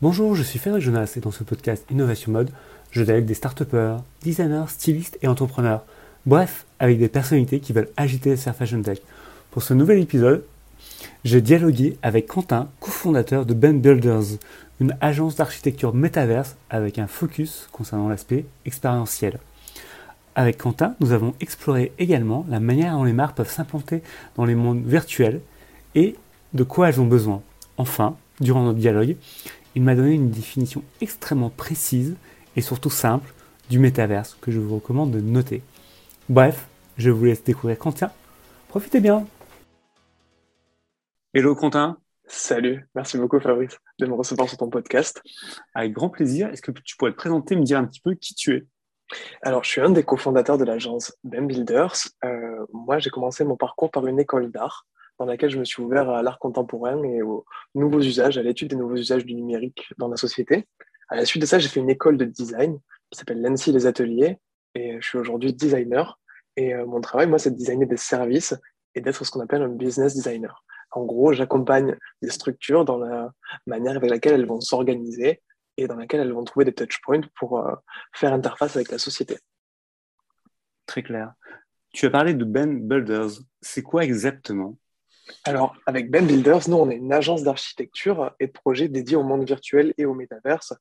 Bonjour, je suis Frédéric Jonas et dans ce podcast Innovation Mode, je dialogue des start designers, stylistes et entrepreneurs. Bref, avec des personnalités qui veulent agiter la fashion tech. Pour ce nouvel épisode, j'ai dialogué avec Quentin, cofondateur de Ben Builders, une agence d'architecture métaverse avec un focus concernant l'aspect expérientiel. Avec Quentin, nous avons exploré également la manière dont les marques peuvent s'implanter dans les mondes virtuels et de quoi elles ont besoin. Enfin, durant notre dialogue, il m'a donné une définition extrêmement précise et surtout simple du métaverse que je vous recommande de noter. Bref, je vous laisse découvrir Quentin. Profitez bien Hello Quentin Salut, merci beaucoup Fabrice de me recevoir sur ton podcast. Avec grand plaisir. Est-ce que tu pourrais te présenter, me dire un petit peu qui tu es? Alors, je suis un des cofondateurs de l'agence Ben Builders. Euh, moi, j'ai commencé mon parcours par une école d'art dans laquelle je me suis ouvert à l'art contemporain et aux nouveaux usages, à l'étude des nouveaux usages du numérique dans la société. À la suite de ça, j'ai fait une école de design qui s'appelle l'ANSI Les Ateliers et je suis aujourd'hui designer. Et euh, mon travail, moi, c'est de designer des services et d'être ce qu'on appelle un business designer. En gros, j'accompagne des structures dans la manière avec laquelle elles vont s'organiser et dans laquelle elles vont trouver des touchpoints pour euh, faire interface avec la société. Très clair. Tu as parlé de Ben Builders. C'est quoi exactement alors, avec Ben Builders, nous, on est une agence d'architecture et de projets dédiés au monde virtuel et au métaverse.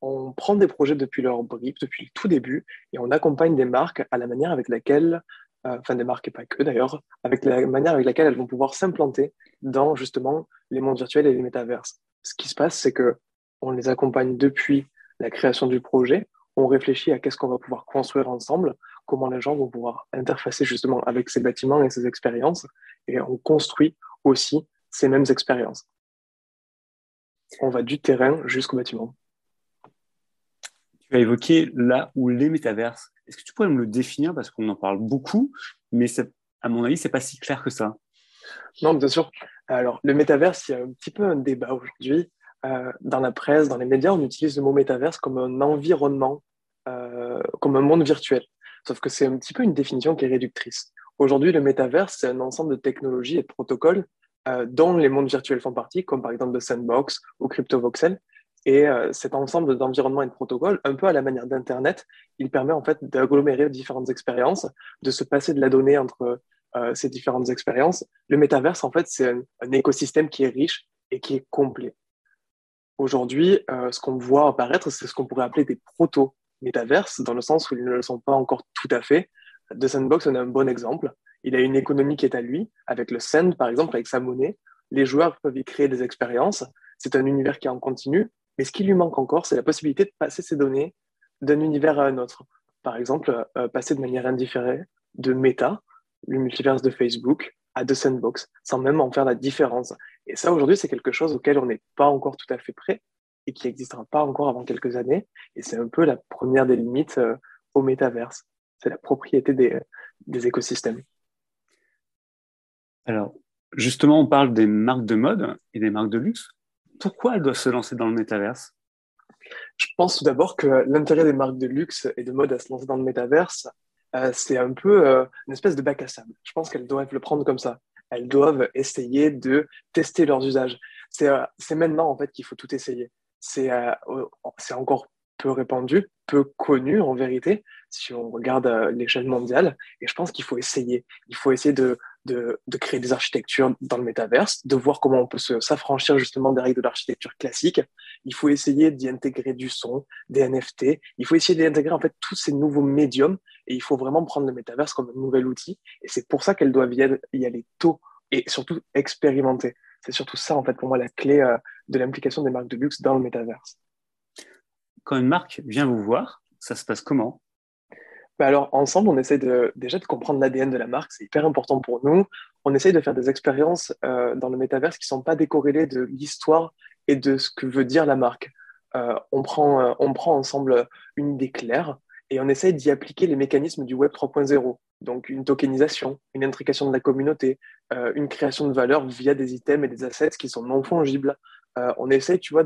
On prend des projets depuis leur brief, depuis le tout début, et on accompagne des marques à la manière avec laquelle, euh, enfin des marques et pas que d'ailleurs, avec la manière avec laquelle elles vont pouvoir s'implanter dans justement les mondes virtuels et les métaverses. Ce qui se passe, c'est que on les accompagne depuis la création du projet, on réfléchit à qu'est-ce qu'on va pouvoir construire ensemble, comment les gens vont pouvoir interfacer justement avec ces bâtiments et ces expériences, et on construit aussi ces mêmes expériences. On va du terrain jusqu'au bâtiment. Tu as évoqué là où les métaverses. Est-ce que tu pourrais me le définir parce qu'on en parle beaucoup, mais à mon avis, c'est pas si clair que ça. Non, bien sûr. Alors, le métaverse, il y a un petit peu un débat aujourd'hui. Euh, dans la presse, dans les médias, on utilise le mot métaverse comme un environnement, euh, comme un monde virtuel. Sauf que c'est un petit peu une définition qui est réductrice. Aujourd'hui, le métaverse, c'est un ensemble de technologies et de protocoles euh, dont les mondes virtuels font partie, comme par exemple le Sandbox ou CryptoVoxel. Et euh, cet ensemble d'environnements et de protocoles, un peu à la manière d'Internet, il permet en fait d'agglomérer différentes expériences, de se passer de la donnée entre euh, ces différentes expériences. Le métaverse, en fait, c'est un, écosystème qui est riche et qui est complet. Aujourd'hui, ce qu'on voit apparaître, c'est ce qu'on pourrait appeler des proto-métaverses, dans le sens où ils ne le sont pas encore tout à fait, The Sandbox en est un bon exemple. Il a une économie qui est à lui, avec le Sand, par exemple, avec sa monnaie. Les joueurs peuvent y créer des expériences. C'est un univers qui est en continu. Mais ce qui lui manque encore, c'est la possibilité de passer ces données d'un univers à un autre. Par exemple, euh, passer de manière indifférée de Meta, le multiverse de Facebook, à The Sandbox, sans même en faire la différence. Et ça, aujourd'hui, c'est quelque chose auquel on n'est pas encore tout à fait prêt et qui n'existera pas encore avant quelques années. Et c'est un peu la première des limites euh, au métaverse c'est la propriété des, écosystèmes. Alors, justement, on parle des marques de mode et des marques de luxe. Pourquoi elles doivent se lancer dans le métaverse? Je pense tout d'abord que l'intérêt des marques de luxe et de mode à se lancer dans le métaverse, euh, c'est un peu euh, une espèce de bac à sable. Je pense qu'elles doivent le prendre comme ça. Elles doivent essayer de tester leurs usages. C'est euh, maintenant, en fait, qu'il faut tout essayer. C'est encore peu répandu, peu connu en vérité, si on regarde euh, l'échelle mondiale. Et je pense qu'il faut essayer. Il faut essayer de, de, de, créer des architectures dans le métaverse, de voir comment on peut s'affranchir justement des règles de l'architecture classique. Il faut essayer d'y intégrer du son, des NFT. Il faut essayer d'intégrer en fait tous ces nouveaux médiums. Et il faut vraiment prendre le métaverse comme un nouvel outil. Et c'est pour ça qu'elles doivent y aller tôt et surtout expérimenter. C'est surtout ça, en fait, pour moi, la clé euh, de l'implication des marques de luxe dans le métaverse quand une marque vient vous voir, ça se passe comment? Bah alors, ensemble, on essaie de, déjà de comprendre l'ADN de la marque, c'est hyper important pour nous. On essaye de faire des expériences euh, dans le métaverse qui ne sont pas décorrélées de l'histoire et de ce que veut dire la marque. Euh, on, prend, on prend ensemble une idée claire et on essaye d'y appliquer les mécanismes du Web 3.0. Donc, une tokenisation, une intrication de la communauté, une création de valeur via des items et des assets qui sont non fongibles, euh, on essaie, tu vois,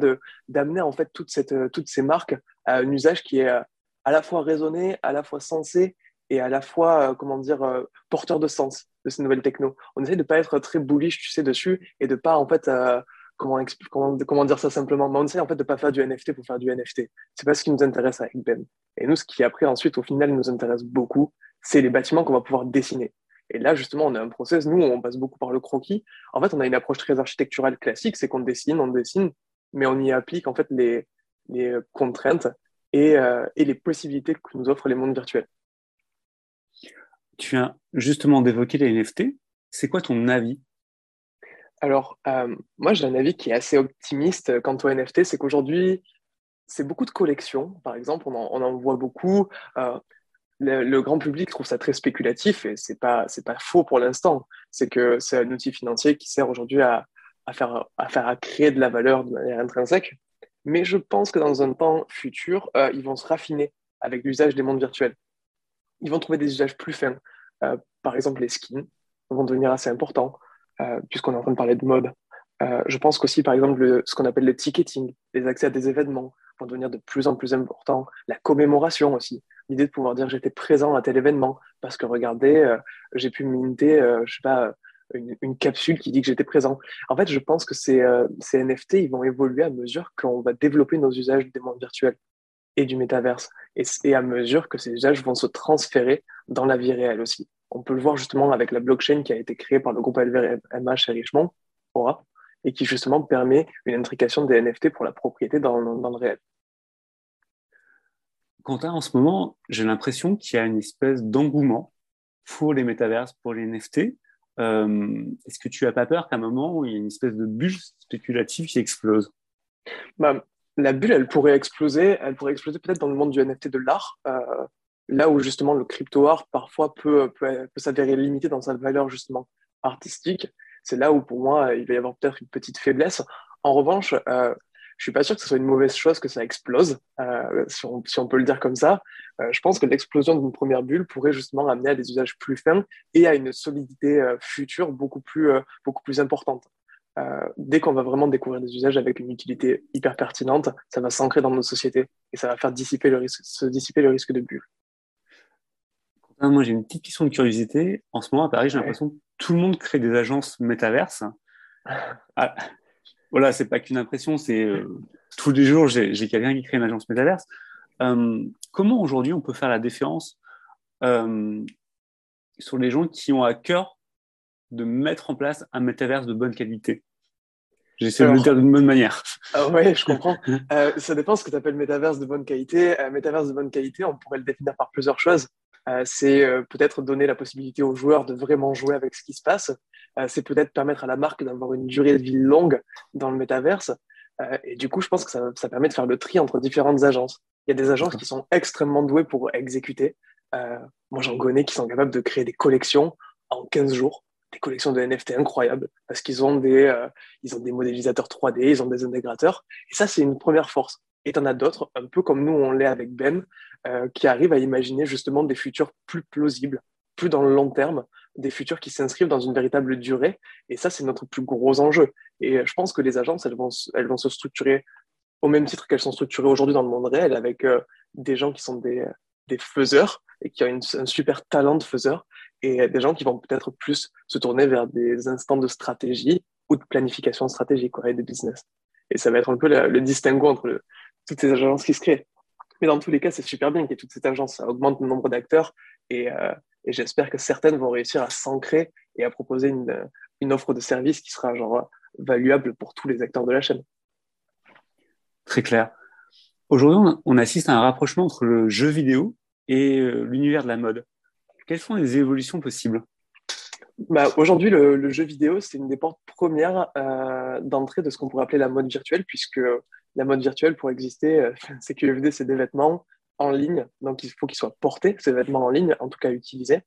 d'amener en fait cette, euh, toutes ces marques à un usage qui est euh, à la fois raisonné, à la fois sensé et à la fois, comment dire, porteur de sens de ces nouvelles techno. On essaie de pas être très bullish, tu sais, dessus et de pas en fait comment, dire ça simplement? Mais on essaie en fait de pas faire du NFT pour faire du NFT. C'est pas ce qui nous intéresse avec Ben. Et nous, ce qui après ensuite au final nous intéresse beaucoup, c'est les bâtiments qu'on va pouvoir dessiner. Et là, justement, on a un process, nous, on passe beaucoup par le croquis. En fait, on a une approche très architecturale classique, c'est qu'on dessine, on dessine, mais on y applique en fait les, les contraintes et, euh, et, les possibilités que nous offrent les mondes virtuels. Tu viens justement d'évoquer les NFT. C'est quoi ton avis Alors, euh, moi, j'ai un avis qui est assez optimiste quant aux NFT. C'est qu'aujourd'hui, c'est beaucoup de collections. Par exemple, on en, voit beaucoup. Euh, le, grand public trouve ça très spéculatif et c'est pas pas faux pour l'instant. C'est que c'est un outil financier qui sert aujourd'hui à, à, faire à faire à créer de la valeur de manière intrinsèque. Mais je pense que dans un temps futur, euh, ils vont se raffiner avec l'usage des mondes virtuels. Ils vont trouver des usages plus fins. Euh, par exemple, les skins vont devenir assez importants euh, puisqu'on est en train de parler de mode. je pense qu'aussi, par exemple, ce qu'on appelle le ticketing, les accès à des événements vont devenir de plus en plus importants. La commémoration aussi l'idée de pouvoir dire j'étais présent à tel événement parce que regardez, euh, j'ai pu minter, euh, je sais pas, une, capsule qui dit que j'étais présent. En fait, je pense que ces, euh, NFT, ils vont évoluer à mesure qu'on va développer nos usages des mondes virtuels et du métaverse. Et, à mesure que ces usages vont se transférer dans la vie réelle aussi. On peut le voir justement avec la blockchain qui a été créée par le groupe LVMH et Richemont, Aura, et qui justement permet une intrication des NFT pour la propriété dans, dans le réel. Quentin, en ce moment, j'ai l'impression qu'il y a une espèce d'engouement pour les métaverses, pour les NFT. Euh, est-ce que tu n'as pas peur qu'à un moment, il y ait une espèce de bulle spéculative qui explose? Bah, La bulle, elle pourrait exploser. Elle pourrait exploser peut-être dans le monde du NFT de l'art, euh, là où justement le crypto-art parfois peut, peut, s'avérer limité dans sa valeur justement artistique. C'est là où pour moi, il va y avoir peut-être une petite faiblesse. En revanche, euh, je suis pas sûr que ce soit une mauvaise chose que ça explose, euh, si, on, si, on, peut le dire comme ça. Euh, je pense que l'explosion d'une première bulle pourrait justement amener à des usages plus fins et à une solidité euh, future beaucoup plus, euh, beaucoup plus importante. Euh, dès qu'on va vraiment découvrir des usages avec une utilité hyper pertinente, ça va s'ancrer dans nos sociétés et ça va faire dissiper le risque, se dissiper le risque de bulle. Moi, j'ai une petite question de curiosité. En ce moment, à Paris, j'ai l'impression que tout le monde crée des agences métaverses. Ah, voilà, c'est pas qu'une impression, c'est euh, tous les jours, j'ai quelqu'un qui crée une agence métaverse. Euh, comment aujourd'hui on peut faire la différence euh, sur les gens qui ont à cœur de mettre en place un métaverse de bonne qualité? J'essaie de le dire d'une bonne manière. Ah oui, je comprends. ça dépend ce que tu appelles métaverse de bonne qualité. métaverse de bonne qualité, on pourrait le définir par plusieurs choses. C'est peut-être donner la possibilité aux joueurs de vraiment jouer avec ce qui se passe. Euh, c'est peut-être permettre à la marque d'avoir une durée de vie longue dans le métaverse. Euh, et du coup, je pense que ça, ça, permet de faire le tri entre différentes agences. Il y a des agences qui sont extrêmement douées pour exécuter. Euh, moi, j'en connais qui sont capables de créer des collections en 15 jours, des collections de NFT incroyables, parce qu'ils ont, des, euh, ils ont des modélisateurs 3D, ils ont des intégrateurs. Et ça, c'est une première force. Et tu en as d'autres, un peu comme nous, on l'est avec Ben, euh, qui arrivent à imaginer justement des futurs plus plausibles, plus dans le long terme, des futurs qui s'inscrivent dans une véritable durée. Et ça, c'est notre plus gros enjeu. Et je pense que les agences, elles vont, elles vont se structurer au même titre qu'elles sont structurées aujourd'hui dans le monde réel, avec euh, des gens qui sont des, des faiseurs et qui ont une, un super talent de faiseur, et des gens qui vont peut-être plus se tourner vers des instants de stratégie ou de planification stratégique quoi, et de business. Et ça va être un peu le, le distinguo entre toutes ces agences qui se créent. Mais dans tous les cas, c'est super bien qu'il y ait toutes ces agences. Ça augmente le nombre d'acteurs et, euh, et j'espère que certaines vont réussir à s'ancrer et à proposer une, une, offre de service qui sera genre valuable pour tous les acteurs de la chaîne. Très clair. Aujourd'hui, on assiste à un rapprochement entre le jeu vidéo et euh, l'univers de la mode. Quelles sont les évolutions possibles? Bah, Aujourd'hui, le, le, jeu vidéo, c'est une des portes premières euh, d'entrée de ce qu'on pourrait appeler la mode virtuelle, puisque la mode virtuelle, pour exister, euh, c'est QFD, c'est des vêtements, en ligne, donc il faut qu'ils soient portés, ces vêtements en ligne, en tout cas utilisés.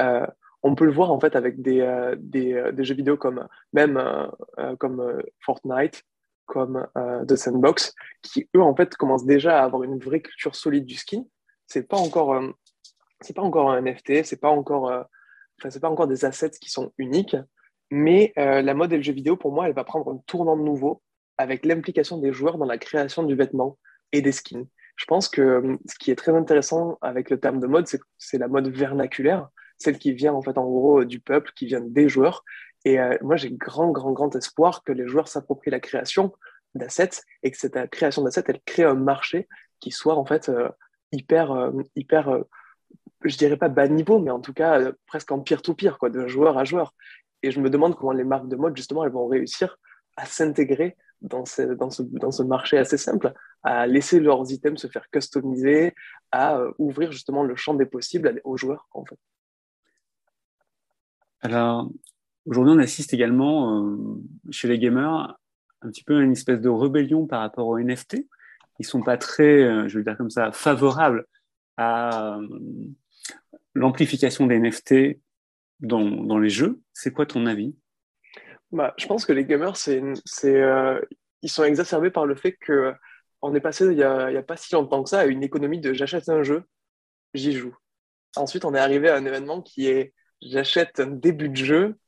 Euh, on peut le voir en fait avec des, euh, des, jeux vidéo comme même comme Fortnite, comme The Sandbox, qui eux en fait commencent déjà à avoir une vraie culture solide du skin. C'est pas encore pas encore un NFT, c'est pas encore enfin pas encore des assets qui sont uniques, mais la mode et le jeu vidéo pour moi elle va prendre un tournant nouveau avec l'implication des joueurs dans la création du vêtement et des skins je pense que euh, ce qui est très intéressant avec le terme de mode, c'est la mode vernaculaire, celle qui vient en fait en gros du peuple, qui vient des joueurs. Et moi, j'ai grand, grand, grand espoir que les joueurs s'approprient la création d'assets et que cette création d'assets, elle crée un marché qui soit en fait hyper, hyper je dirais pas bas niveau, mais en tout cas presque en peer-to-peer, quoi, de joueur à joueur. Et je me demande comment les marques de mode, justement, elles vont réussir à s'intégrer dans ce, dans, ce, dans ce, marché assez simple, à laisser leurs items se faire customiser, à euh, ouvrir justement le champ des possibles aux joueurs, en fait. Alors, aujourd'hui, on assiste également euh, chez les gamers un petit peu à une espèce de rébellion par rapport aux NFT. Ils sont pas très, euh, je veux dire comme ça, favorables à l'amplification des NFT dans, dans les jeux. C'est quoi ton avis? Bah, je pense que les gamers, euh, ils sont exacerbés par le fait qu'on est passé il n'y a, a, pas si longtemps que ça à une économie de j'achète un jeu, j'y joue. Ensuite, on est arrivé à un événement qui est j'achète un début de jeu,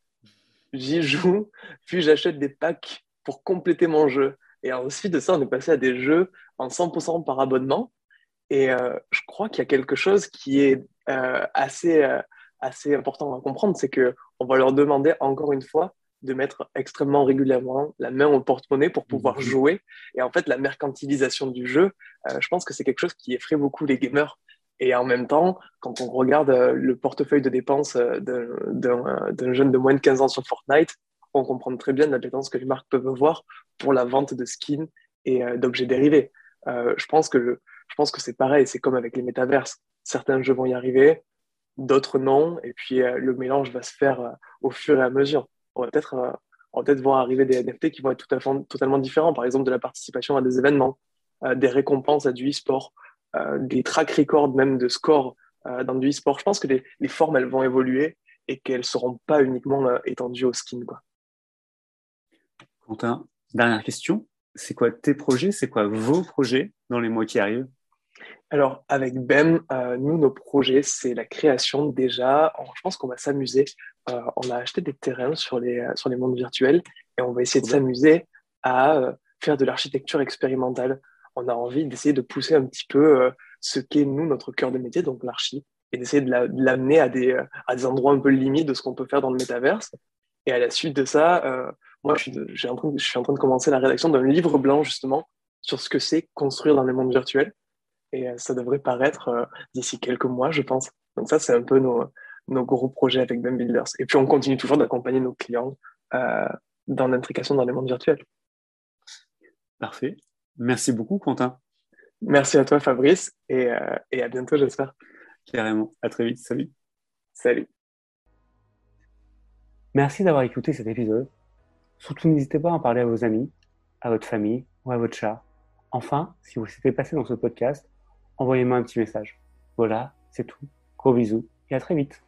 j'y joue, puis j'achète des packs pour compléter mon jeu. Et ensuite de ça, on est passé à des jeux en 100% par abonnement. Et euh, je crois qu'il y a quelque chose qui est euh, assez, assez important à comprendre, c'est qu'on va leur demander encore une fois de mettre extrêmement régulièrement la main au porte-monnaie pour pouvoir mhm. jouer. Et en fait, la mercantilisation du jeu, euh, je pense que c'est quelque chose qui effraie beaucoup les gamers. Et en même temps, quand on regarde euh, le portefeuille de dépenses euh, d'un jeune de moins de 15 ans sur Fortnite, on comprend très bien l'appétence que les marques peuvent avoir pour la vente de skins et d'objets dérivés. je pense que, je pense que c'est pareil, c'est comme avec les métaverses. Certains jeux vont y arriver, d'autres non, et puis le mélange va se faire au fur et à mesure on va peut-être euh, peut voir arriver des NFT qui vont être tout à fait, totalement différents, par exemple de la participation à des événements, euh, des récompenses à du e-sport, euh, des track records même de score dans du e-sport. Je pense que les, formes, elles vont évoluer et qu'elles ne seront pas uniquement étendues au skin. Quoi. Quentin, dernière question. C'est quoi tes projets? C'est quoi vos projets dans les mois qui arrivent? Alors, avec BEM, euh, nous, nos projets, c'est la création déjà. Je pense qu'on va s'amuser. Euh, on a acheté des terrains sur les, euh, sur les mondes virtuels et on va essayer de s'amuser à faire de l'architecture expérimentale. On a envie d'essayer de pousser un petit peu ce qu'est, nous, notre cœur de métier, donc l'archi, et d'essayer de l'amener à, des, à des endroits un peu limites de ce qu'on peut faire dans le métaverse. Et à la suite de ça, moi, je suis, je suis en train de commencer la rédaction d'un livre blanc, justement, sur ce que c'est construire dans les mondes virtuels et euh, ça devrait paraître euh, d'ici quelques mois, je pense. Donc ça, c'est un peu nos, nos gros projets avec BEM Builders. Et puis on continue toujours d'accompagner nos clients euh, dans l'intrication dans les mondes virtuels. Parfait. Merci beaucoup, Quentin. Merci à toi, Fabrice, et, et à bientôt, j'espère. Carrément. À très vite. Salut. Salut. Merci d'avoir écouté cet épisode. Surtout, n'hésitez pas à en parler à vos amis, à votre famille ou à votre chat. Enfin, si vous s'était passé dans ce podcast, envoyez-moi un petit message. Voilà, c'est tout. Gros bisous et à très vite.